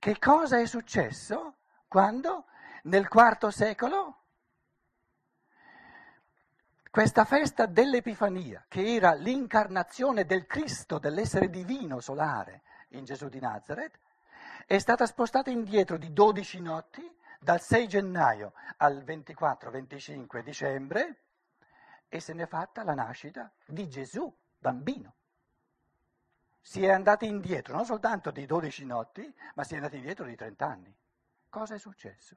Che cosa è successo quando nel IV secolo questa festa dell'Epifania, che era l'incarnazione del Cristo, dell'essere divino solare in Gesù di Nazareth, è stata spostata indietro di 12 notti, dal 6 gennaio al 24-25 dicembre, e se n'è fatta la nascita di Gesù, bambino. Si è andati indietro non soltanto di 12 notti, ma si è andati indietro di 30 anni. Cosa è successo?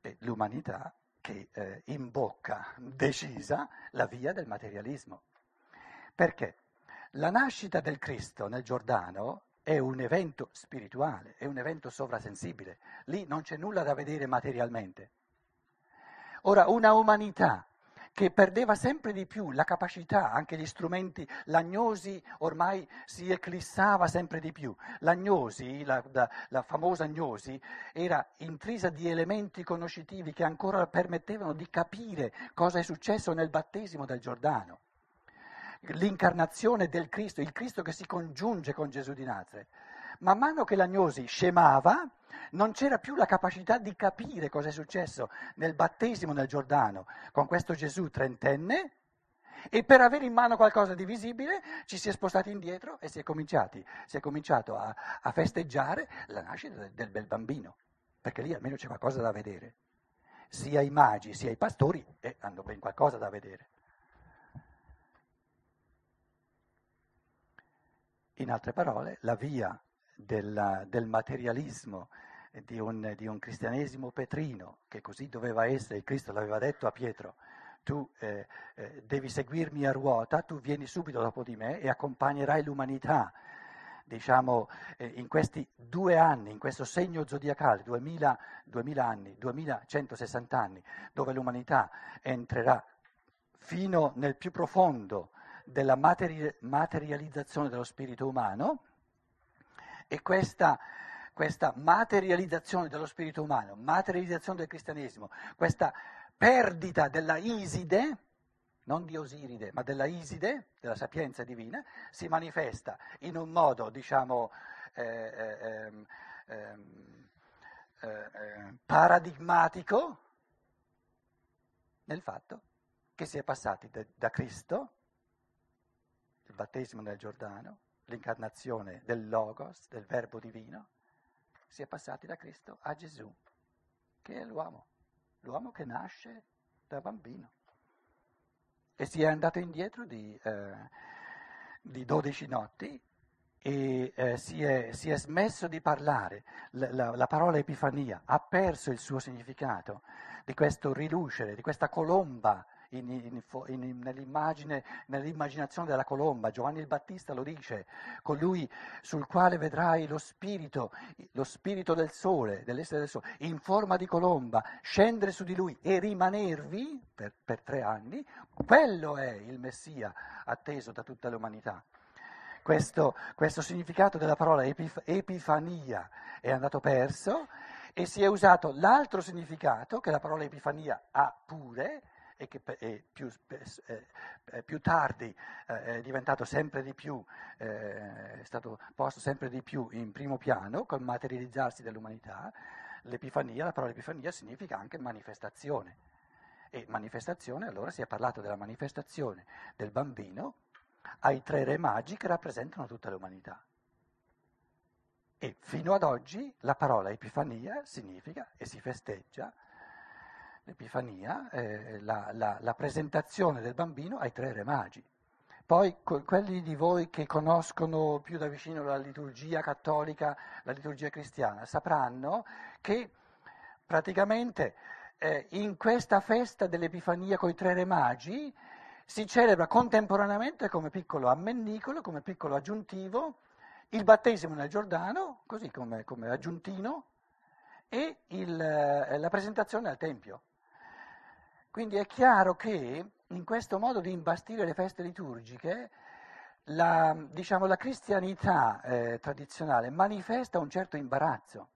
E l'umanità che eh, imbocca decisa la via del materialismo. Perché la nascita del Cristo nel Giordano è un evento spirituale, è un evento sovrasensibile. Lì non c'è nulla da vedere materialmente. Ora, una umanità che perdeva sempre di più la capacità, anche gli strumenti, l'agnosi ormai si eclissava sempre di più. L'agnosi, la, la, la famosa agnosi, era intrisa di elementi conoscitivi che ancora permettevano di capire cosa è successo nel battesimo del Giordano. L'incarnazione del Cristo, il Cristo che si congiunge con Gesù di Nazareth. Man mano che l'agnosi scemava, non c'era più la capacità di capire cosa è successo nel battesimo nel Giordano con questo Gesù trentenne e per avere in mano qualcosa di visibile ci si è spostati indietro e si è, si è cominciato a, a, festeggiare la nascita del, del bel bambino, perché lì almeno c'è qualcosa da vedere. Sia i magi sia i pastori eh, hanno ben qualcosa da vedere. In altre parole, la via del, del materialismo, di un, di un, cristianesimo petrino, che così doveva essere, Cristo l'aveva detto a Pietro, tu eh, eh, devi seguirmi a ruota, tu vieni subito dopo di me e accompagnerai l'umanità. Diciamo, eh, in questi due anni, in questo segno zodiacale, 2000, 2000 anni, 2160 anni, dove l'umanità entrerà fino nel più profondo della materi- materializzazione dello spirito umano, e questa, questa materializzazione dello spirito umano, materializzazione del cristianesimo, questa perdita della Iside, non di Osiride, ma della Iside, della sapienza divina, si manifesta in un modo, diciamo, eh, eh, ehm, ehm, eh, eh, paradigmatico nel fatto che si è passati da, da Cristo, il battesimo nel Giordano, l'incarnazione del Logos, del Verbo divino, si è passati da Cristo a Gesù, che è l'uomo, l'uomo che nasce da bambino. E si è andato indietro di, eh, di 12 notti e eh, si, è, si, è, smesso di parlare. La, la, la, parola Epifania ha perso il suo significato di questo rilucere, di questa colomba in, in, nell'immaginazione della colomba. Giovanni il Battista lo dice, colui sul quale vedrai lo spirito, lo spirito del sole, dell'essere del sole, in forma di colomba, scendere su di lui e rimanervi per, per tre anni, quello è il Messia atteso da tutta l'umanità. Questo, questo, significato della parola epif- epifania è andato perso e si è usato l'altro significato che la parola epifania ha pure, e che più, eh, più, tardi eh, è diventato sempre di più, eh, è stato posto sempre di più in primo piano col materializzarsi dell'umanità, l'epifania, la parola epifania significa anche manifestazione. E manifestazione, allora si è parlato della manifestazione del bambino ai tre re magi che rappresentano tutta l'umanità. E fino ad oggi la parola epifania significa e si festeggia l'Epifania, eh, la, la, la, presentazione del bambino ai tre re magi. Poi quelli di voi che conoscono più da vicino la liturgia cattolica, la liturgia cristiana, sapranno che praticamente eh, in questa festa dell'Epifania con i tre re magi si celebra contemporaneamente come piccolo ammennicolo, come piccolo aggiuntivo, il battesimo nel Giordano, così come, come aggiuntino, e il, eh, la presentazione al Tempio. Quindi è chiaro che in questo modo di imbastire le feste liturgiche la, diciamo, la cristianità eh, tradizionale manifesta un certo imbarazzo,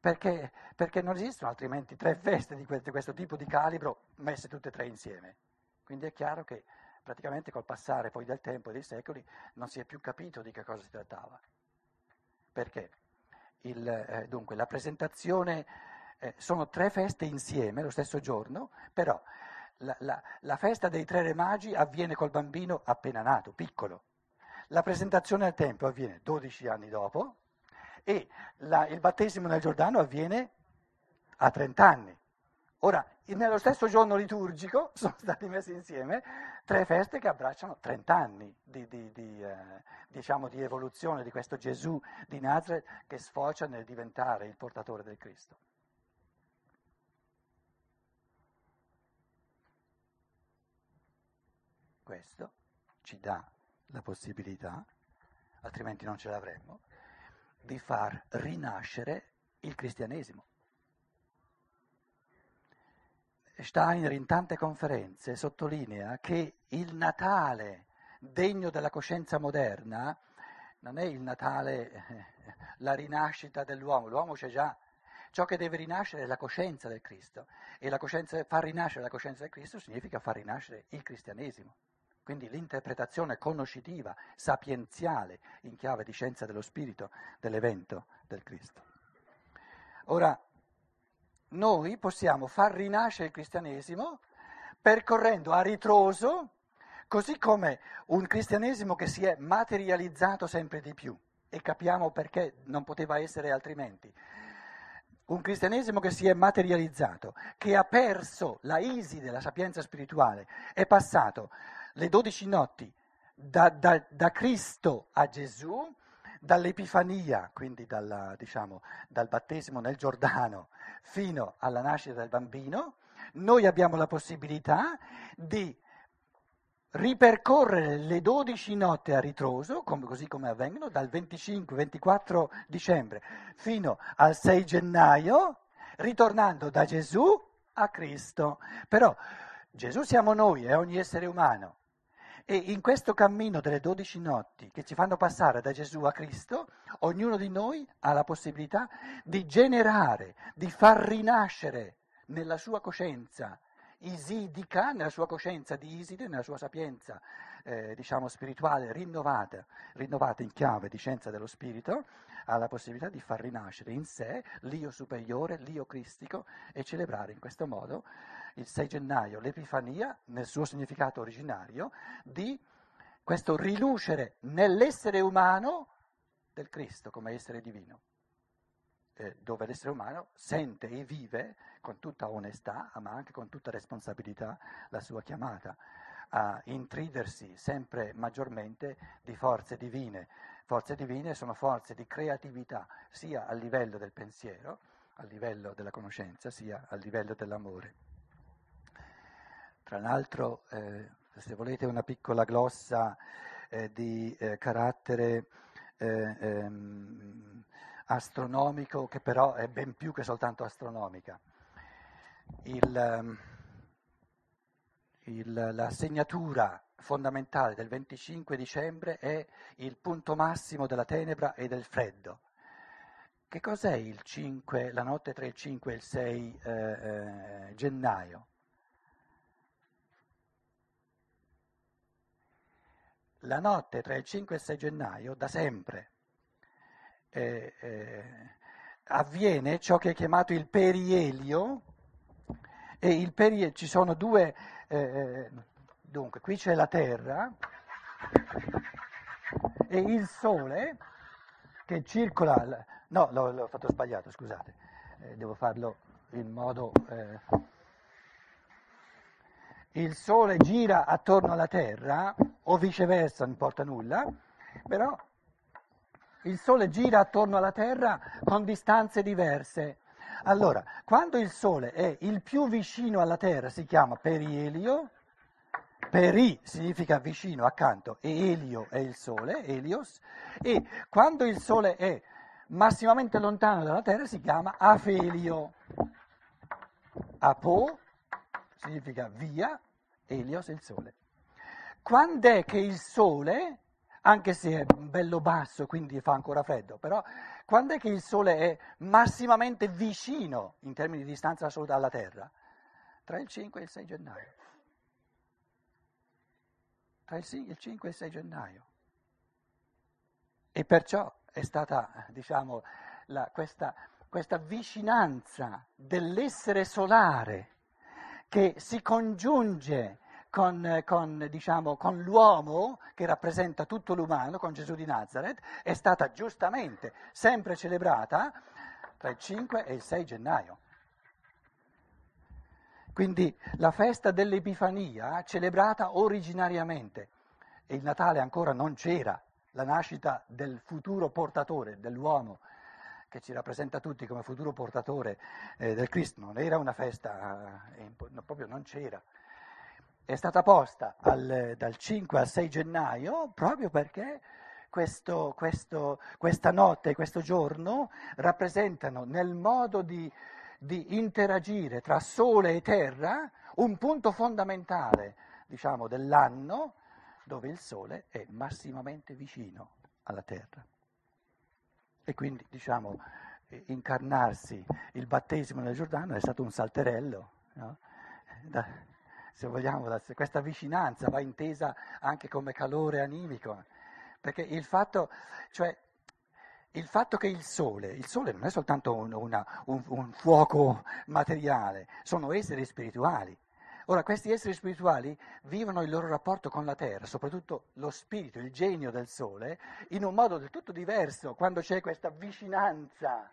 perché, perché, non esistono altrimenti tre feste di questo, questo tipo di calibro messe tutte e tre insieme. Quindi è chiaro che praticamente col passare poi del tempo e dei secoli non si è più capito di che cosa si trattava. perché il, eh, dunque, la presentazione eh, sono tre feste insieme lo stesso giorno, però la, la, la festa dei tre re magi avviene col bambino appena nato, piccolo. La presentazione al Tempio avviene 12 anni dopo e la, il battesimo nel Giordano avviene a 30 anni. Ora, nello stesso giorno liturgico sono stati messi insieme tre feste che abbracciano 30 anni di, di, di, eh, diciamo di evoluzione di questo Gesù di Nazareth che sfocia nel diventare il portatore del Cristo. Questo ci dà la possibilità, altrimenti non ce l'avremmo, di far rinascere il cristianesimo. Steiner in tante conferenze sottolinea che il Natale degno della coscienza moderna non è il Natale, eh, la rinascita dell'uomo, l'uomo c'è già. Ciò che deve rinascere è la coscienza del Cristo e la coscienza, far rinascere la coscienza del Cristo significa far rinascere il cristianesimo. Quindi l'interpretazione conoscitiva, sapienziale, in chiave di scienza dello spirito dell'evento del Cristo. Ora, noi possiamo far rinascere il cristianesimo percorrendo a ritroso, così come un cristianesimo che si è materializzato sempre di più, e capiamo perché non poteva essere altrimenti. Un cristianesimo che si è materializzato, che ha perso la isi della sapienza spirituale, è passato le dodici notti da, da, da Cristo a Gesù, dall'Epifania, quindi dalla, diciamo, dal battesimo nel Giordano fino alla nascita del bambino, noi abbiamo la possibilità di ripercorrere le 12 notti a ritroso, come, così come avvengono, dal 25-24 dicembre fino al 6 gennaio, ritornando da Gesù a Cristo. Però Gesù siamo noi, è ogni essere umano. E in questo cammino delle dodici notti che ci fanno passare da Gesù a Cristo, ognuno di noi ha la possibilità di generare, di far rinascere nella sua coscienza isidica, nella sua coscienza di Iside, nella sua sapienza eh, diciamo spirituale rinnovata, rinnovata in chiave di scienza dello spirito, ha la possibilità di far rinascere in sé l'io superiore, l'io cristico e celebrare in questo modo il 6 gennaio l'Epifania, nel suo significato originario, di questo rilucere nell'essere umano del Cristo come essere divino, eh, dove l'essere umano sente e vive con tutta onestà, ma anche con tutta responsabilità, la sua chiamata a intridersi sempre maggiormente di forze divine. Forze divine sono forze di creatività sia a livello del pensiero, a livello della conoscenza, sia a livello dell'amore. Tra l'altro, eh, se volete, una piccola glossa eh, di eh, carattere eh, ehm, astronomico, che però è ben più che soltanto astronomica. Il, ehm, il, la segnatura fondamentale del 25 dicembre è il punto massimo della tenebra e del freddo. Che cos'è il 5, la notte tra il 5 e il 6 eh, eh, gennaio? la notte tra il 5 e il 6 gennaio, da sempre, eh, eh, avviene ciò che è chiamato il perielio, e il perielio, ci sono due, eh, eh, dunque, qui c'è la Terra e il Sole che circola, no, l'ho, l'ho fatto sbagliato, scusate, eh, devo farlo in modo... Eh, il Sole gira attorno alla Terra, o viceversa, non importa nulla, però il Sole gira attorno alla Terra con distanze diverse. Allora, quando il Sole è il più vicino alla Terra si chiama perielio, peri significa vicino, accanto, e elio è il Sole, Elios, e quando il Sole è massimamente lontano dalla Terra si chiama afelio. Apo significa via, Elios è il Sole. Quando è che il Sole, anche se è bello basso, quindi fa ancora freddo, però quando è che il Sole è massimamente vicino in termini di distanza assoluta alla Terra? Tra il 5 e il 6 gennaio. Tra il 5 e il 6 gennaio. E perciò è stata, diciamo, la, questa, questa vicinanza dell'essere solare che si congiunge con, con, diciamo, con, l'uomo che rappresenta tutto l'umano, con Gesù di Nazareth, è stata giustamente sempre celebrata tra il 5 e il 6 gennaio. Quindi la festa dell'Epifania, celebrata originariamente, e il Natale ancora non c'era, la nascita del futuro portatore, dell'uomo, che ci rappresenta tutti come futuro portatore eh, del Cristo, non era una festa, eh, proprio non c'era. È stata posta al, dal 5 al 6 gennaio proprio perché questo, questo, questa notte e questo giorno rappresentano nel modo di, di interagire tra sole e terra un punto fondamentale diciamo, dell'anno dove il sole è massimamente vicino alla terra. E quindi, diciamo, incarnarsi il battesimo nel Giordano è stato un salterello. No? Da, se vogliamo, questa vicinanza va intesa anche come calore animico, perché il fatto, cioè, il fatto che il sole, il sole non è soltanto un, una, un, un fuoco materiale, sono esseri spirituali. Ora, questi esseri spirituali vivono il loro rapporto con la terra, soprattutto lo spirito, il genio del sole, in un modo del tutto diverso quando c'è questa vicinanza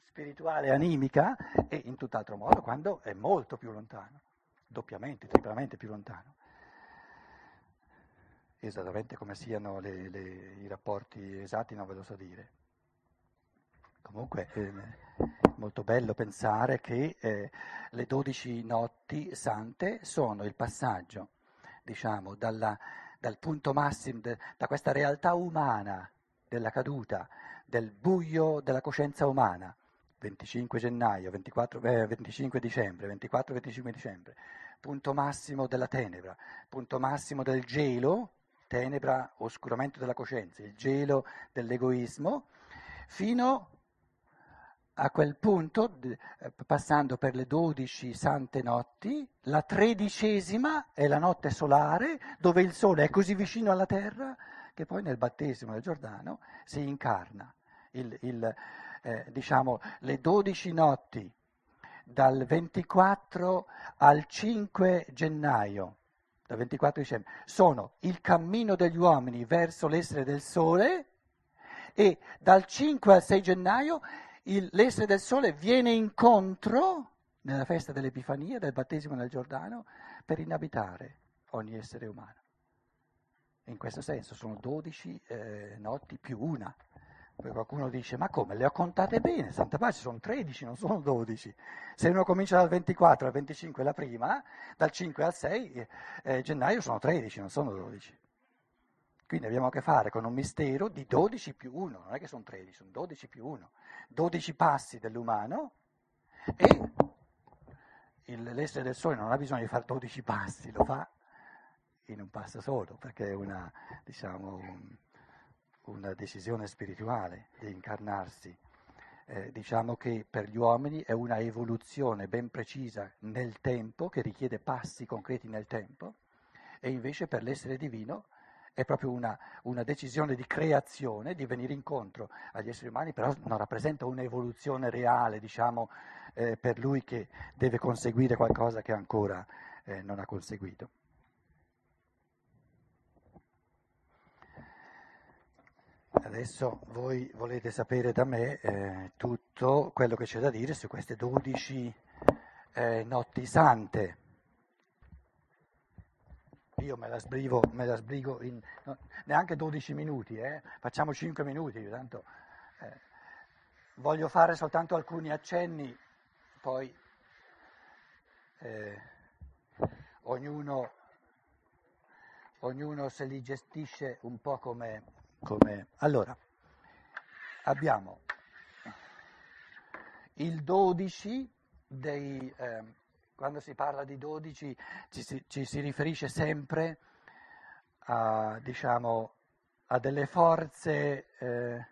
spirituale animica e in tutt'altro modo quando è molto più lontano, doppiamente, triplamente più lontano. Esattamente come siano le, le, i rapporti esatti non ve lo so dire. Comunque è molto bello pensare che eh, le dodici notti sante sono il passaggio, diciamo, dalla, dal punto massimo, de, da questa realtà umana della caduta, del buio della coscienza umana, 25 gennaio, 24, eh, 25 dicembre, 24-25 dicembre, punto massimo della tenebra, punto massimo del gelo, tenebra, oscuramento della coscienza, il gelo dell'egoismo, fino a quel punto, eh, passando per le dodici sante notti, la tredicesima è la notte solare, dove il sole è così vicino alla terra che poi nel battesimo del Giordano si incarna. Il, il, eh, diciamo, le dodici notti dal 24 al 5 gennaio, dal 24 dicembre, sono il cammino degli uomini verso l'essere del sole e dal 5 al 6 gennaio il, l'essere del sole viene incontro nella festa dell'Epifania, del battesimo nel Giordano, per inabitare ogni essere umano. In questo senso sono 12 eh, notti più una. Poi qualcuno dice, ma come, le ho contate bene, Santa Pace sono 13, non sono 12. Se uno comincia dal 24 al 25 la prima, dal 5 al 6 eh, gennaio sono 13, non sono 12. Quindi abbiamo a che fare con un mistero di 12 più 1, non è che sono 13, sono 12 più 1. 12 passi dell'umano e il, l'essere del sole non ha bisogno di fare 12 passi, lo fa in un passo solo, perché è una, diciamo, un, una decisione spirituale di incarnarsi. Eh, diciamo che per gli uomini è una evoluzione ben precisa nel tempo, che richiede passi concreti nel tempo, e invece per l'essere divino è proprio una, una, decisione di creazione, di venire incontro agli esseri umani, però non rappresenta un'evoluzione reale, diciamo, eh, per lui che deve conseguire qualcosa che ancora eh, non ha conseguito. Adesso voi volete sapere da me eh, tutto quello che c'è da dire su queste dodici eh, notti sante. Io me la sbrigo, me la sbrigo in no, neanche 12 minuti, eh? facciamo 5 minuti, tanto eh, voglio fare soltanto alcuni accenni, poi eh, ognuno, ognuno, se li gestisce un po' come, come... Allora, abbiamo il 12 dei... Eh, quando si parla di 12 ci si, ci si riferisce sempre a, diciamo, a delle forze eh,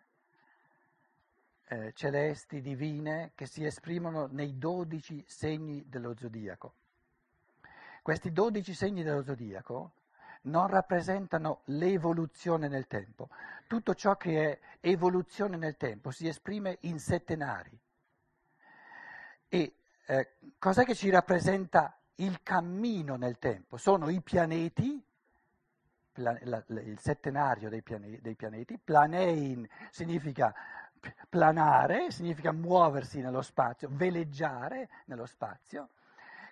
eh, celesti, divine, che si esprimono nei 12 segni dello zodiaco. Questi 12 segni dello zodiaco non rappresentano l'evoluzione nel tempo. Tutto ciò che è evoluzione nel tempo si esprime in settenari. E eh, cos'è che ci rappresenta il cammino nel tempo? Sono i pianeti, pla, la, il settenario dei pianeti, dei pianeti, planein significa planare, significa muoversi nello spazio, veleggiare nello spazio.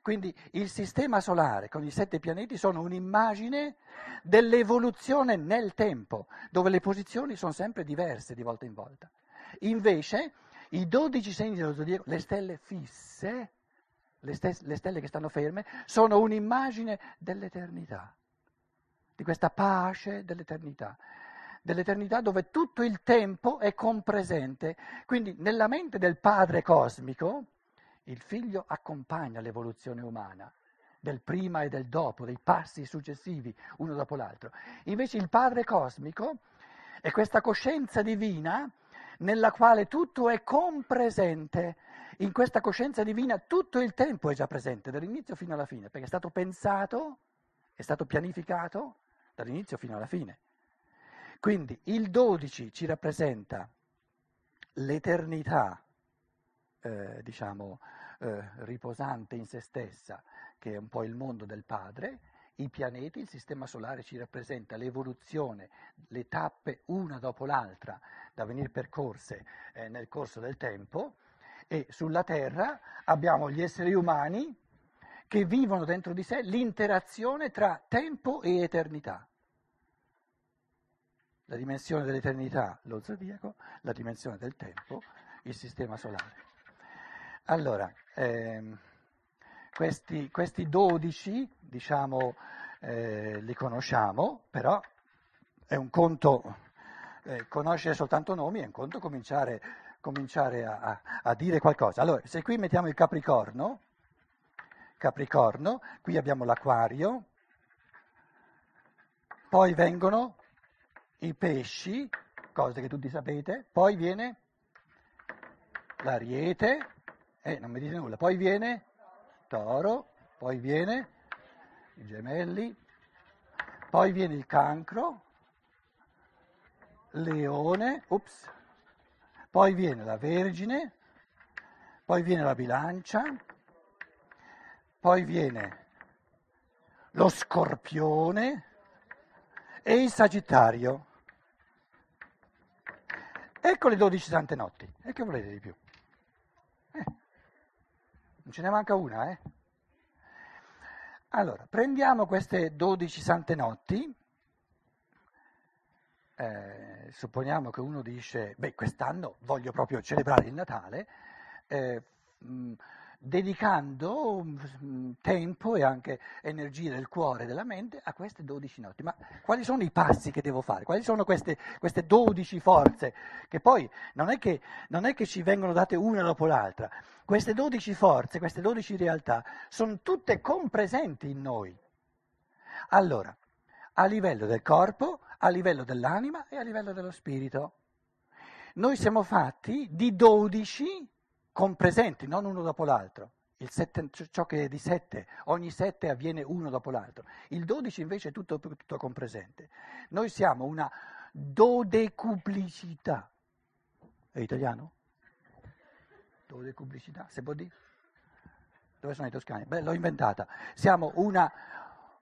Quindi il sistema solare con i sette pianeti sono un'immagine dell'evoluzione nel tempo, dove le posizioni sono sempre diverse di volta in volta. Invece i dodici segni dello zodiaco, le stelle fisse, le, stes- le stelle che stanno ferme, sono un'immagine dell'eternità, di questa pace dell'eternità dell'eternità dove tutto il tempo è compresente. Quindi nella mente del Padre cosmico il figlio accompagna l'evoluzione umana del prima e del dopo, dei passi successivi uno dopo l'altro. Invece il Padre cosmico è questa coscienza divina nella quale tutto è compresente. In questa coscienza divina tutto il tempo è già presente, dall'inizio fino alla fine, perché è stato pensato, è stato pianificato dall'inizio fino alla fine. Quindi il 12 ci rappresenta l'eternità eh, diciamo, eh, riposante in se stessa, che è un po' il mondo del padre, i pianeti, il sistema solare ci rappresenta l'evoluzione, le tappe una dopo l'altra da venire percorse eh, nel corso del tempo e sulla Terra abbiamo gli esseri umani che vivono dentro di sé l'interazione tra tempo e eternità. La dimensione dell'eternità, lo zodiaco, la dimensione del tempo, il sistema solare. Allora, ehm, questi, 12, diciamo, eh, li conosciamo, però è un conto, eh, conoscere soltanto nomi è un conto cominciare, cominciare a, a, a, dire qualcosa. Allora, se qui mettiamo il Capricorno, Capricorno, qui abbiamo l'Aquario, poi vengono i pesci, cose che tutti sapete, poi viene l'Ariete, eh, non mi dite nulla. Poi viene toro, poi viene i gemelli, poi viene il cancro, leone, ups, poi viene la vergine, poi viene la bilancia, poi viene lo scorpione e il sagittario. Ecco le dodici sante notti. E che volete di più? Non ce ne manca una, eh? Allora, prendiamo queste 12 sante notti. Eh, supponiamo che uno dice, beh, quest'anno voglio proprio celebrare il Natale. Eh, mh, dedicando mm, tempo e anche energie del cuore e della mente a queste 12 notti. Ma quali sono i passi che devo fare? Quali sono queste, queste 12 forze? Che poi non è che, non è che ci vengono date una dopo l'altra. Queste 12 forze, queste 12 realtà sono tutte compresenti in noi. Allora, a livello del corpo, a livello dell'anima e a livello dello spirito. Noi siamo fatti di 12 compresenti, non uno dopo l'altro. Sette, ciò che è di sette, ogni sette avviene uno dopo l'altro. Il dodici invece è tutto, tutto compresente. Noi siamo una dodecuplicità. È italiano? Dodecuplicità, se può dire? Dove sono i toscani? Beh, l'ho inventata. Siamo una,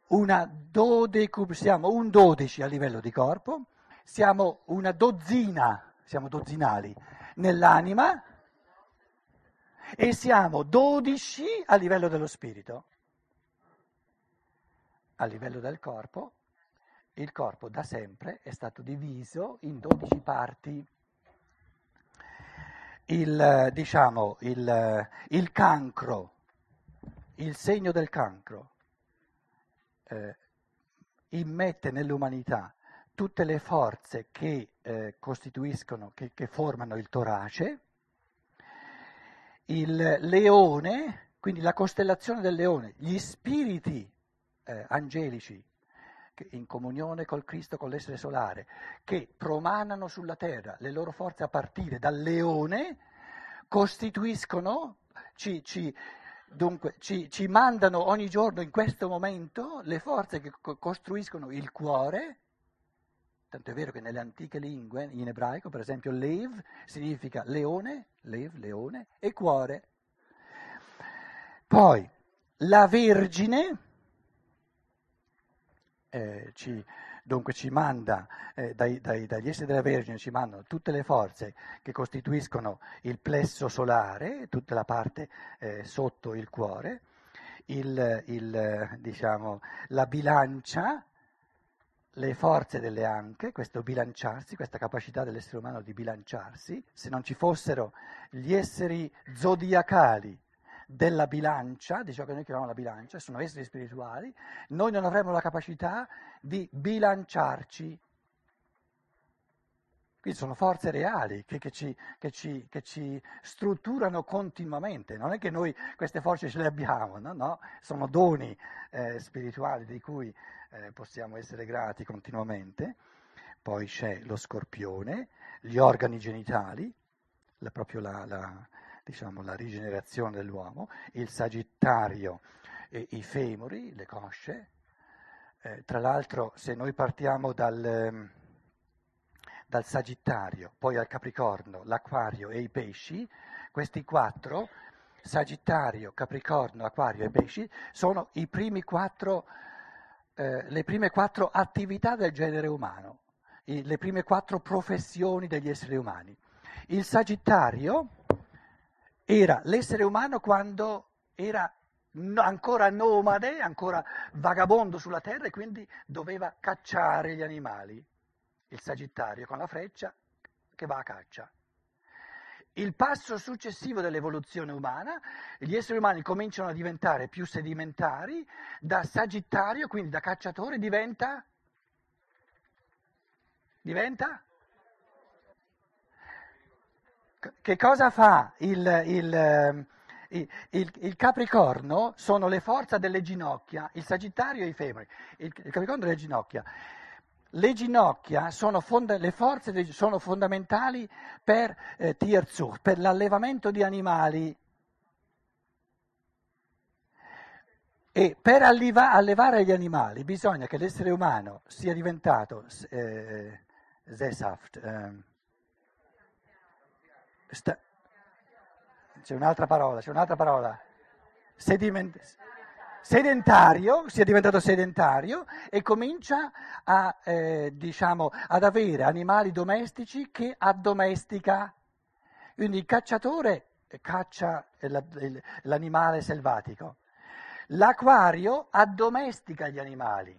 una dodecup, siamo un dodici a livello di corpo, siamo una dozzina, siamo dozzinali nell'anima e siamo 12 a livello dello spirito. A livello del corpo, il corpo da sempre è stato diviso in 12 parti. Il, diciamo, il, il cancro, il segno del cancro, eh, immette nell'umanità tutte le forze che eh, costituiscono, che, che formano il torace, il leone, quindi la costellazione del leone, gli spiriti eh, angelici in comunione col Cristo, con l'essere solare, che promanano sulla terra le loro forze a partire dal leone, costituiscono, ci, ci, Dunque ci, ci, mandano ogni giorno in questo momento le forze che co- costruiscono il cuore, tanto è vero che nelle antiche lingue, in ebraico per esempio lev significa leone, lev, leone, e cuore. Poi la Vergine eh, ci, dunque ci manda, eh, dai, dai, dagli esseri della Vergine ci mandano tutte le forze che costituiscono il plesso solare, tutta la parte eh, sotto il cuore, il, il, diciamo, la bilancia, le forze delle anche, questo bilanciarsi, questa capacità dell'essere umano di bilanciarsi, se non ci fossero gli esseri zodiacali della bilancia, di ciò che noi chiamiamo la bilancia, sono esseri spirituali, noi non avremo la capacità di bilanciarci. Quindi sono forze reali che, che, ci, che, ci, che, ci, strutturano continuamente, non è che noi queste forze ce le abbiamo, no? no sono doni eh, spirituali di cui eh, possiamo essere grati continuamente. Poi c'è lo scorpione, gli organi genitali, la, proprio la, la, diciamo, la rigenerazione dell'uomo, il sagittario e i femori, le cosce. Eh, tra l'altro se noi partiamo dal, ehm, dal sagittario, poi al capricorno, l'acquario e i pesci, questi quattro, sagittario, capricorno, acquario e pesci, sono quattro, eh, le prime quattro attività del genere umano, i, le prime quattro professioni degli esseri umani. Il sagittario era l'essere umano quando era ancora nomade, ancora vagabondo sulla terra e quindi doveva cacciare gli animali. Il Sagittario con la freccia che va a caccia. Il passo successivo dell'evoluzione umana, gli esseri umani cominciano a diventare più sedimentari, da Sagittario, quindi da cacciatore, diventa... diventa che cosa fa il, il, ehm, il, il, Capricorno? Sono le forze delle ginocchia, il Sagittario e i femori. Il, Capricorno delle ginocchia. Le ginocchia sono fonda, le forze sono fondamentali per eh, Tierzug, per l'allevamento di animali. E per alliva, allevare gli animali bisogna che l'essere umano sia diventato eh, Zesaft. Eh, Sta... C'è un'altra parola, c'è un'altra parola. Sediment... sedentario, sia diventato sedentario e comincia a, eh, diciamo, ad avere animali domestici che addomestica. Quindi il cacciatore caccia l'animale selvatico. L'acquario addomestica gli animali,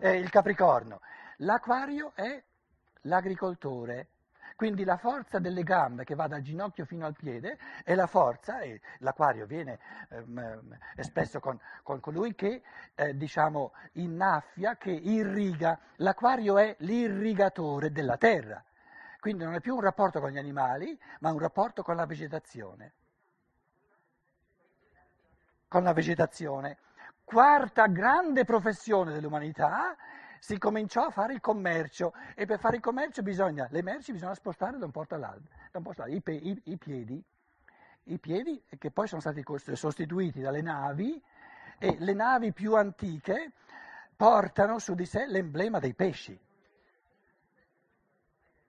eh, il capricorno. L'acquario è l'agricoltore quindi la forza delle gambe che va dal ginocchio fino al piede è la forza, e l'acquario viene ehm, spesso con, con, colui che eh, diciamo innaffia, che irriga. L'acquario è l'irrigatore della terra. Quindi non è più un rapporto con gli animali, ma un rapporto con la vegetazione. Con la vegetazione. Quarta grande professione dell'umanità si cominciò a fare il commercio e per fare il commercio bisogna, le merci bisogna spostare da un porto all'altro, porto all'altro. I, pe, i, i, piedi, i piedi che poi sono stati sostituiti dalle navi e le navi più antiche portano su di sé l'emblema dei pesci.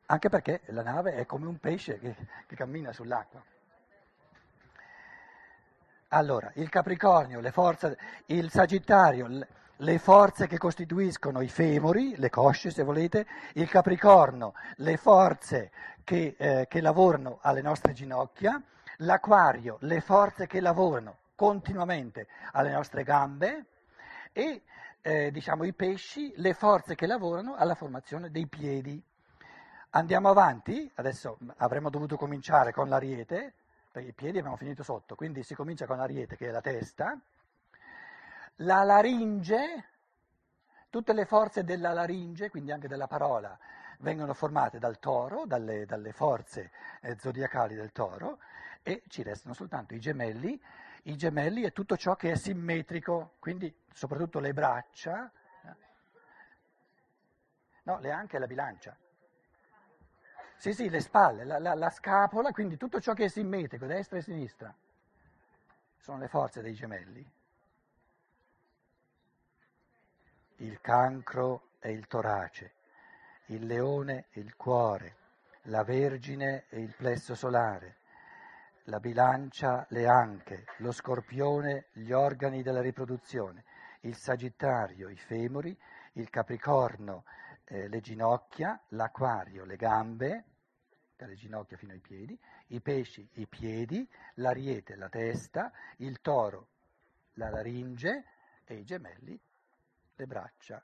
Anche perché la nave è come un pesce che, che cammina sull'acqua. Allora, il Capricornio, le forze, il Sagittario, le forze che costituiscono i femori, le cosce se volete, il capricorno, le forze che, eh, che lavorano alle nostre ginocchia, l'acquario, le forze che lavorano continuamente alle nostre gambe e eh, diciamo, i pesci, le forze che lavorano alla formazione dei piedi. Andiamo avanti, adesso avremmo dovuto cominciare con l'ariete, perché i piedi abbiamo finito sotto, quindi si comincia con l'ariete che è la testa, la laringe, tutte le forze della laringe, quindi anche della parola, vengono formate dal toro, dalle, dalle forze eh, zodiacali del toro, e ci restano soltanto i gemelli. I gemelli è tutto ciò che è simmetrico, quindi soprattutto le braccia, no, le anche la bilancia. Sì, sì, le spalle, la, la, la scapola, quindi tutto ciò che è simmetrico, destra e sinistra. sono le forze dei gemelli? Il cancro è il torace, il leone è il cuore, la vergine è il plesso solare, la bilancia le anche, lo scorpione gli organi della riproduzione, il sagittario i femori, il capricorno eh, le ginocchia, l'acquario le gambe, dalle ginocchia fino ai piedi, i pesci i piedi, l'ariete la testa, il toro la laringe e i gemelli le braccia.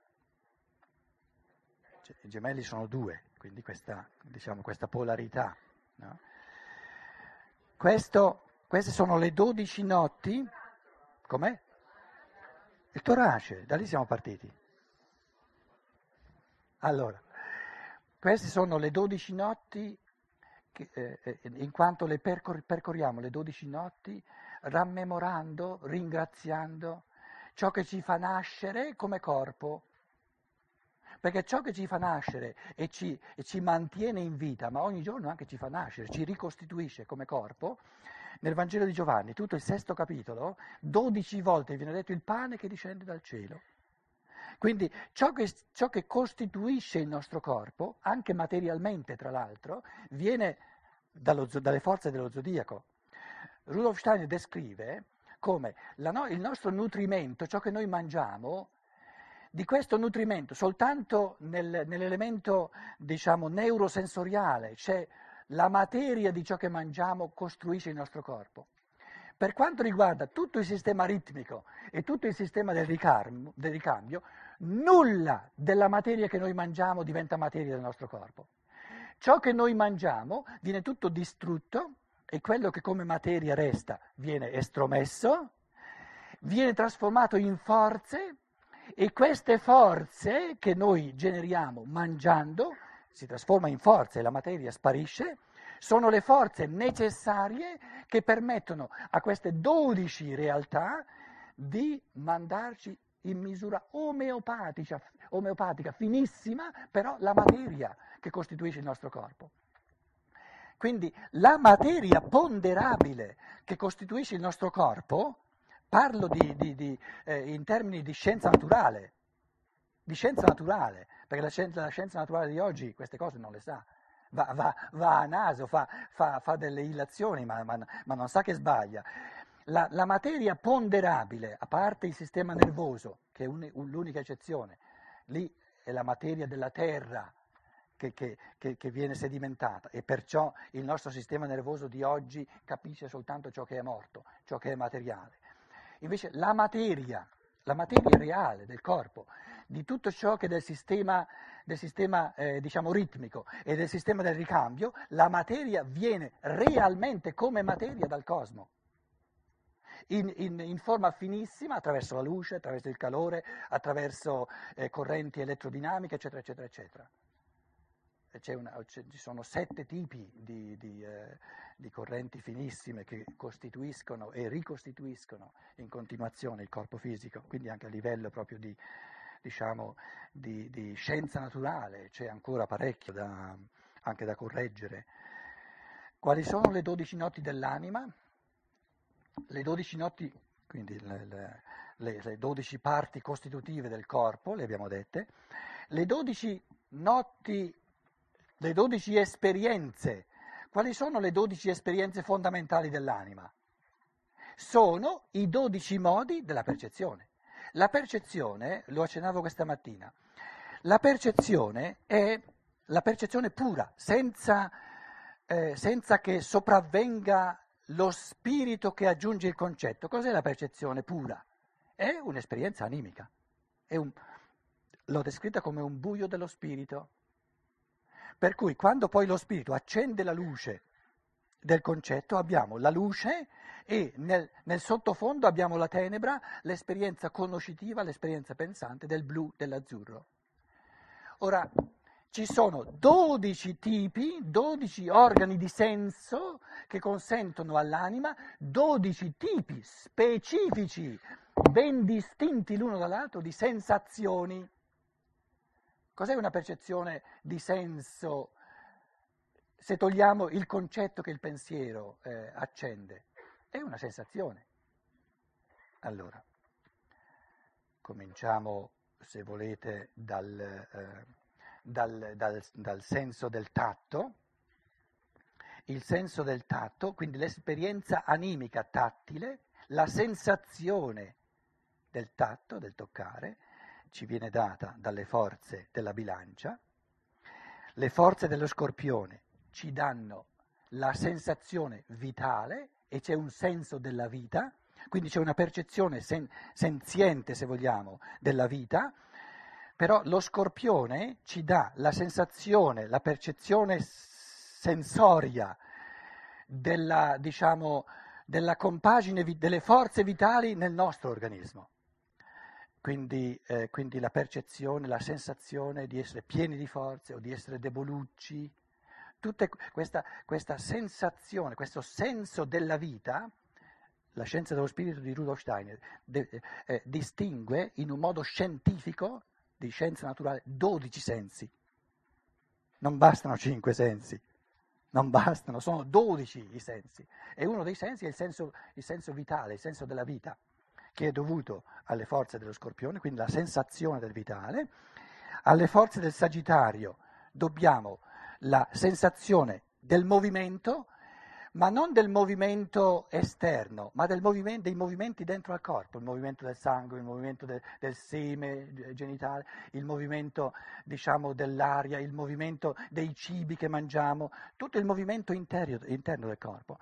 Cioè, I gemelli sono due, quindi questa, diciamo, questa polarità. No? Questo, queste sono le dodici notti. Com'è? Il torace, da lì siamo partiti. Allora, queste sono le dodici notti, che, eh, eh, in quanto le percor- percorriamo le dodici notti rammemorando, ringraziando ciò che ci fa nascere come corpo. Perché ciò che ci fa nascere e ci, e ci, mantiene in vita, ma ogni giorno anche ci fa nascere, ci ricostituisce come corpo, nel Vangelo di Giovanni, tutto il sesto capitolo, dodici volte viene detto il pane che discende dal cielo. Quindi ciò che, ciò che costituisce il nostro corpo, anche materialmente tra l'altro, viene dallo, dalle forze dello zodiaco. Rudolf Steiner descrive come no, il nostro nutrimento, ciò che noi mangiamo, di questo nutrimento soltanto nel, nell'elemento diciamo, neurosensoriale, cioè la materia di ciò che mangiamo costruisce il nostro corpo. Per quanto riguarda tutto il sistema ritmico e tutto il sistema del ricambio, del ricambio, nulla della materia che noi mangiamo diventa materia del nostro corpo. Ciò che noi mangiamo viene tutto distrutto e quello che come materia resta viene estromesso, viene trasformato in forze e queste forze che noi generiamo mangiando si trasforma in forze e la materia sparisce sono le forze necessarie che permettono a queste dodici realtà di mandarci in misura omeopatica, omeopatica, finissima, però la materia che costituisce il nostro corpo. Quindi la materia ponderabile che costituisce il nostro corpo, parlo di, di, di, eh, in termini di scienza naturale, di scienza naturale, perché la scienza, la scienza naturale di oggi queste cose non le sa va, va, va a naso, fa, fa, fa delle illazioni, ma, ma, ma, non sa che sbaglia. La, la, materia ponderabile, a parte il sistema nervoso, che è un, un, l'unica eccezione, lì è la materia della terra che, che, che, che, viene sedimentata e perciò il nostro sistema nervoso di oggi capisce soltanto ciò che è morto, ciò che è materiale. Invece la materia, la materia reale del corpo, di tutto ciò che del sistema, del sistema eh, diciamo, ritmico e del sistema del ricambio, la materia viene realmente come materia dal cosmo. In, in, in, forma finissima attraverso la luce, attraverso il calore, attraverso eh, correnti elettrodinamiche, eccetera, eccetera, eccetera. Una, ci sono sette tipi di, di, eh, di, correnti finissime che costituiscono e ricostituiscono in continuazione il corpo fisico, quindi anche a livello proprio di, diciamo, di, scienza naturale, c'è ancora parecchio da, anche da correggere. Quali sono le dodici notti dell'anima? Le dodici notti, quindi le, le, le, dodici parti costitutive del corpo, le abbiamo dette, le dodici notti, le dodici esperienze. Quali sono le dodici esperienze fondamentali dell'anima? Sono i dodici modi della percezione. La percezione, lo accennavo questa mattina, la percezione è la percezione pura, senza, eh, senza che sopravvenga lo spirito che aggiunge il concetto. Cos'è la percezione pura? È un'esperienza animica. È un, l'ho descritta come un buio dello spirito. Per cui quando poi lo spirito accende la luce del concetto abbiamo la luce e nel, nel, sottofondo abbiamo la tenebra, l'esperienza conoscitiva, l'esperienza pensante del blu, dell'azzurro. Ora, ci sono 12 tipi, 12 organi di senso che consentono all'anima 12 tipi specifici, ben distinti l'uno dall'altro, di sensazioni. Cos'è una percezione di senso se togliamo il concetto che il pensiero eh, accende, è una sensazione. Allora, cominciamo, se volete, dal, eh, dal, dal, dal senso del tatto. Il senso del tatto, quindi l'esperienza animica tattile, la sensazione del tatto, del toccare, ci viene data dalle forze della bilancia. Le forze dello scorpione ci danno la sensazione vitale e c'è un senso della vita, quindi c'è una percezione sen- senziente, se vogliamo, della vita, però lo scorpione ci dà la sensazione, la percezione sensoria della, diciamo, della compagine, delle forze vitali nel nostro organismo. Quindi, eh, quindi, la percezione, la sensazione di essere pieni di forze o di essere debolucci, tutta questa, questa sensazione, questo senso della vita, la scienza dello spirito di Rudolf Steiner de, eh, distingue in un modo scientifico di scienza naturale 12 sensi. Non bastano 5 sensi, non bastano, sono 12 i sensi. E uno dei sensi è il senso, il senso vitale, il senso della vita, che è dovuto alle forze dello scorpione, quindi la sensazione del vitale. Alle forze del sagittario dobbiamo la sensazione del movimento, ma non del movimento esterno, ma movimento, dei movimenti dentro al corpo, il movimento del sangue, il movimento de, del seme genitale, il movimento diciamo, dell'aria, il movimento dei cibi che mangiamo, tutto il movimento interno, interno del corpo.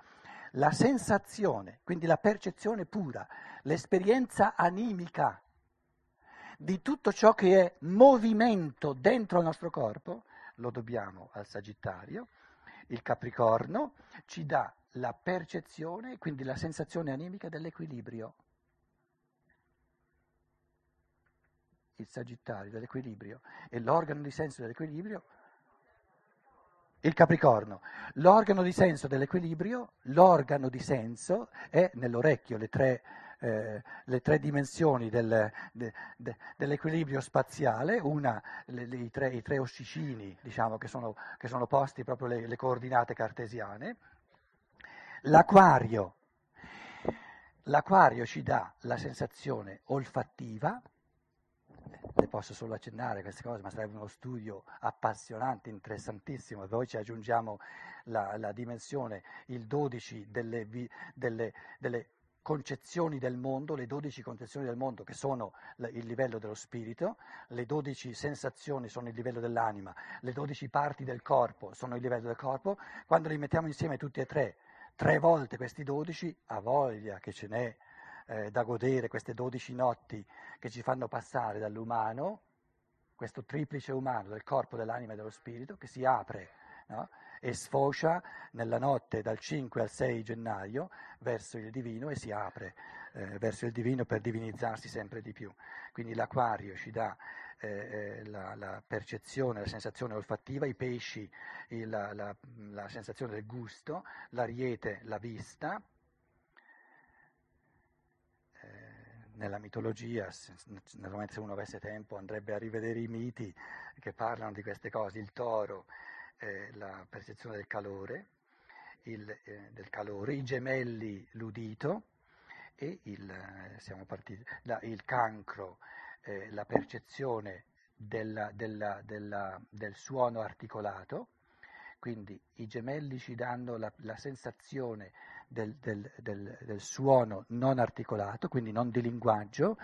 La sensazione, quindi la percezione pura, l'esperienza animica di tutto ciò che è movimento dentro il nostro corpo, lo dobbiamo al Sagittario, il Capricorno ci dà la percezione, quindi la sensazione animica dell'equilibrio. Il Sagittario dell'equilibrio e l'organo di senso dell'equilibrio il Capricorno, l'organo di senso dell'equilibrio, l'organo di senso è nell'orecchio, le tre eh, le tre dimensioni del, de, de, dell'equilibrio spaziale, una, le, le, i, tre, i, tre, ossicini diciamo, che, sono, che, sono, posti proprio le, coordinate cartesiane, l'acquario, l'acquario ci dà la sensazione olfattiva, le posso solo accennare queste cose, ma sarebbe uno studio appassionante, interessantissimo, e poi ci aggiungiamo la, la dimensione, il 12 delle, delle, delle concezioni del mondo, le 12 concezioni del mondo che sono il livello dello spirito, le 12 sensazioni sono il livello dell'anima, le 12 parti del corpo sono il livello del corpo, quando li mettiamo insieme tutti e tre, tre volte questi 12, a voglia che ce n'è eh, da godere queste 12 notti che ci fanno passare dall'umano, questo triplice umano del corpo, dell'anima e dello spirito, che si apre. No? e sfocia nella notte dal 5 al 6 gennaio verso il divino e si apre eh, verso il divino per divinizzarsi sempre di più. Quindi l'acquario ci dà eh, eh la, la, percezione, la sensazione olfattiva, i pesci il, la, la, la sensazione del gusto, l'ariete la vista. Eh, nella mitologia, naturalmente se uno avesse tempo andrebbe a rivedere i miti che parlano di queste cose, il toro eh, la percezione del calore, il, eh, del calore, i gemelli l'udito e il, eh, partiti, la, il cancro, eh, la percezione della, della, della, del suono articolato, quindi i gemelli ci danno la, la sensazione del, del, del, del, suono non articolato, quindi non di linguaggio,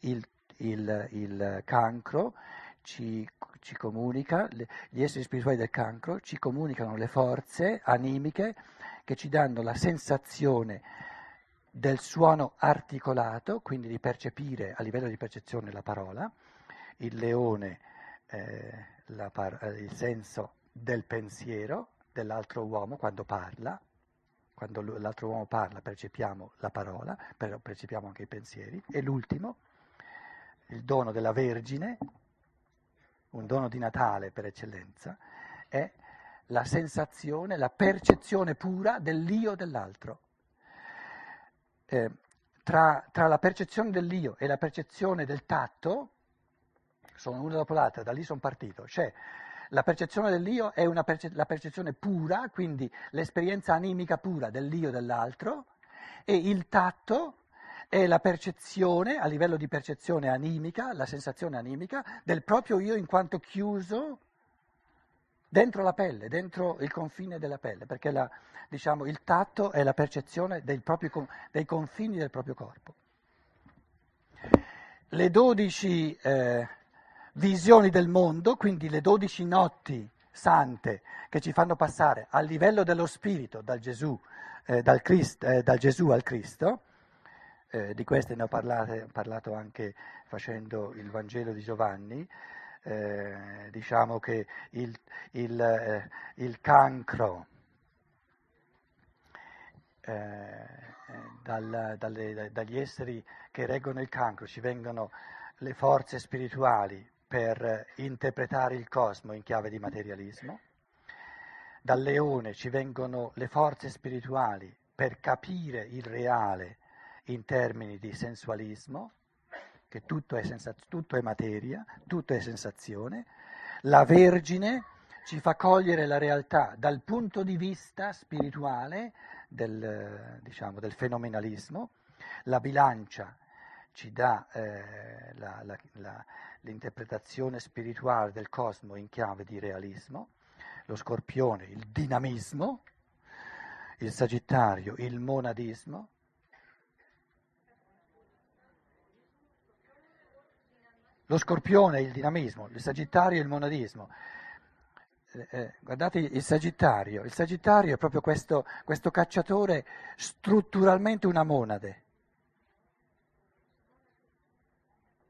il, il, il cancro ci, ci comunica, gli esseri spirituali del cancro ci comunicano le forze animiche che ci danno la sensazione del suono articolato, quindi di percepire a livello di percezione la parola, il leone eh, par- eh, il senso del pensiero dell'altro uomo quando parla, quando l'altro uomo parla percepiamo la parola, però percepiamo anche i pensieri, e l'ultimo, il dono della Vergine, un dono di Natale per eccellenza, è la sensazione, la percezione pura dell'io dell'altro. Eh, tra, tra, la percezione dell'io e la percezione del tatto, sono una dopo l'altra, da lì sono partito, cioè la percezione dell'io è perce- la percezione pura, quindi l'esperienza animica pura dell'io dell'altro, e il tatto è la percezione, a livello di percezione animica, la sensazione animica del proprio io in quanto chiuso dentro la pelle, dentro il confine della pelle, perché la, diciamo, il tatto è la percezione proprio, dei confini del proprio corpo. Le dodici eh, visioni del mondo, quindi le dodici notti sante che ci fanno passare a livello dello spirito dal Gesù, eh, dal, Christ, eh, dal Gesù al Cristo, eh, di queste ne ho parlate, parlato anche facendo il Vangelo di Giovanni, eh, diciamo che il, il, eh, il cancro eh, dal, dalle, dagli esseri che reggono il cancro ci vengono le forze spirituali per interpretare il cosmo in chiave di materialismo, dal leone ci vengono le forze spirituali per capire il reale in termini di sensualismo, che tutto è, sensaz- tutto è materia, tutto è sensazione, la Vergine ci fa cogliere la realtà dal punto di vista spirituale del, diciamo, del fenomenalismo, la bilancia ci dà eh, la, la, la, l'interpretazione spirituale del cosmo in chiave di realismo, lo scorpione il dinamismo, il sagittario il monadismo, Lo scorpione il dinamismo, il sagittario il monadismo. Eh, eh, guardate il sagittario, il sagittario è proprio questo, questo cacciatore strutturalmente una monade.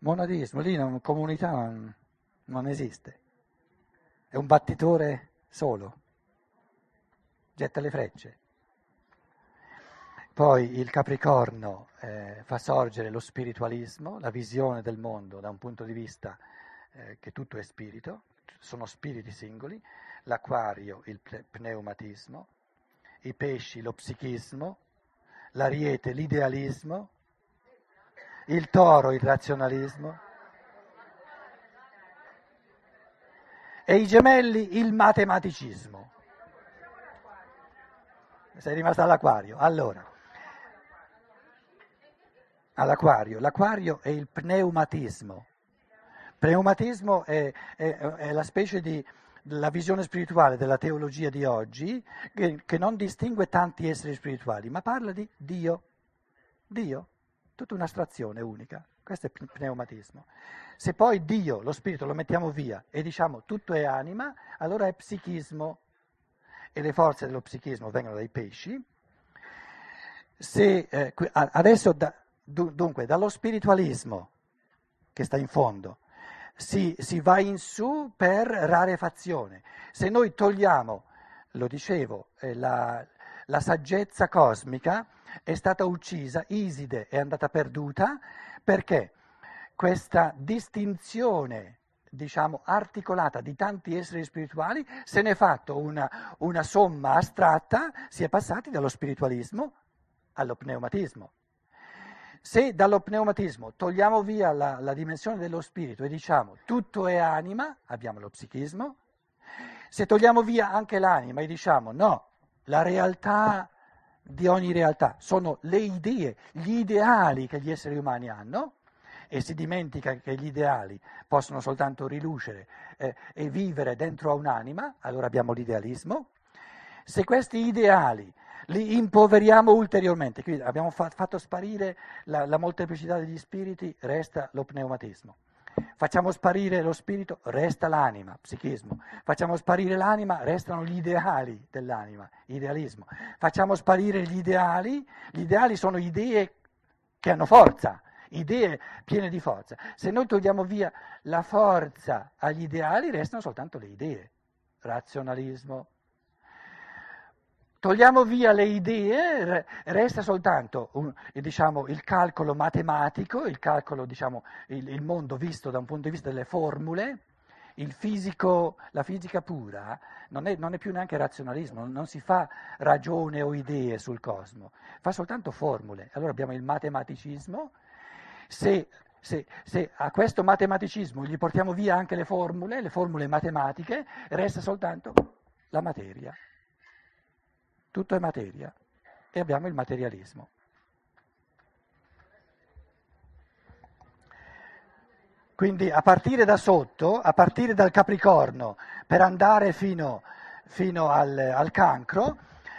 Monadismo, lì non, comunità non, non esiste, è un battitore solo, getta le frecce. Poi il Capricorno eh, fa sorgere lo spiritualismo, la visione del mondo da un punto di vista eh, che tutto è spirito, sono spiriti singoli, l'Aquario il pneumatismo, i pesci lo psichismo, l'Ariete l'idealismo, il Toro il razionalismo e i gemelli il matematicismo. Sei rimasta all'Aquario. Allora, all'acquario. L'acquario è il pneumatismo. Pneumatismo è, è, è la specie di la visione spirituale della teologia di oggi che, che, non distingue tanti esseri spirituali, ma parla di Dio. Dio, tutta un'astrazione unica. Questo è pneumatismo. Se poi Dio, lo spirito, lo mettiamo via e diciamo tutto è anima, allora è psichismo. E le forze dello psichismo vengono dai pesci. Se, eh, adesso da, Dunque, dallo spiritualismo che sta in fondo si, si, va in su per rarefazione. Se noi togliamo, lo dicevo, eh, la, la saggezza cosmica è stata uccisa, Iside è andata perduta perché questa distinzione diciamo, articolata di tanti esseri spirituali, se ne è fatto una, una somma astratta, si è passati dallo spiritualismo allo pneumatismo. Se dallo pneumatismo togliamo via la, la dimensione dello spirito e diciamo tutto è anima, abbiamo lo psichismo, se togliamo via anche l'anima e diciamo no, la realtà di ogni realtà sono le idee, gli ideali che gli esseri umani hanno, e si dimentica che gli ideali possono soltanto rilucere eh, e vivere dentro a un'anima, allora abbiamo l'idealismo. Se questi ideali li impoveriamo ulteriormente. Quindi abbiamo fa- fatto sparire la, la molteplicità degli spiriti, resta lo pneumatismo. Facciamo sparire lo spirito, resta l'anima, psichismo. Facciamo sparire l'anima, restano gli ideali dell'anima, idealismo. Facciamo sparire gli ideali, gli ideali sono idee che hanno forza, idee piene di forza. Se noi togliamo via la forza agli ideali, restano soltanto le idee, razionalismo, Togliamo via le idee, resta soltanto un, diciamo, il calcolo matematico, il calcolo, diciamo, il, il, mondo visto da un punto di vista delle formule, fisico, la fisica pura non è, non è, più neanche razionalismo, non si fa ragione o idee sul cosmo, fa soltanto formule. Allora abbiamo il matematicismo, se, se, se a questo matematicismo gli portiamo via anche le formule, le formule matematiche, resta soltanto la materia tutto è materia e abbiamo il materialismo. Quindi a partire da sotto, a partire dal Capricorno, per andare fino, fino al, al, cancro,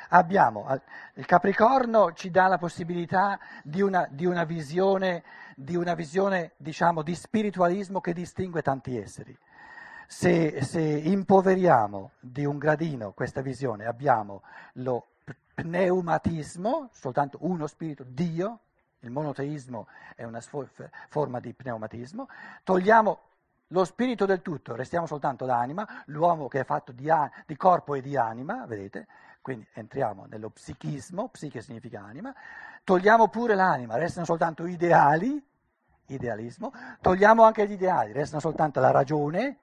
abbiamo, il Capricorno ci dà la possibilità di una, di una visione, di, una visione diciamo, di spiritualismo che distingue tanti esseri. Se, se, impoveriamo di un gradino questa visione, abbiamo lo pneumatismo, soltanto uno spirito, Dio, il monoteismo è una forma di pneumatismo, togliamo lo spirito del tutto, restiamo soltanto l'anima, l'uomo che è fatto di, di corpo e di anima, vedete? Quindi entriamo nello psichismo, psiche significa anima, togliamo pure l'anima, restano soltanto ideali, idealismo, togliamo anche gli ideali, restano soltanto la ragione,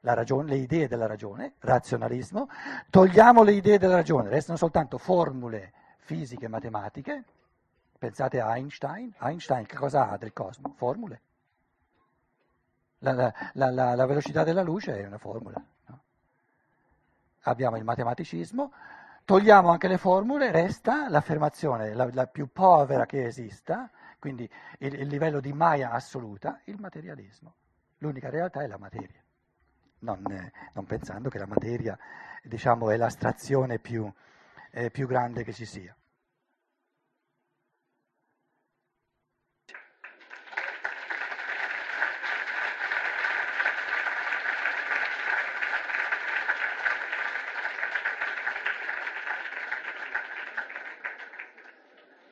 ragione, le idee della ragione, razionalismo, togliamo le idee della ragione, restano soltanto formule fisiche e matematiche, Pensate a Einstein. Einstein che cosa ha del cosmo? Formule. La, la, la, la velocità della luce è una formula. No? Abbiamo il matematicismo, togliamo anche le formule, resta l'affermazione la, più povera che esista, quindi il, il livello di Maya assoluta, il materialismo. L'unica realtà è la materia. Non, eh, non, pensando che la materia diciamo, è l'astrazione più, eh, più grande che ci sia.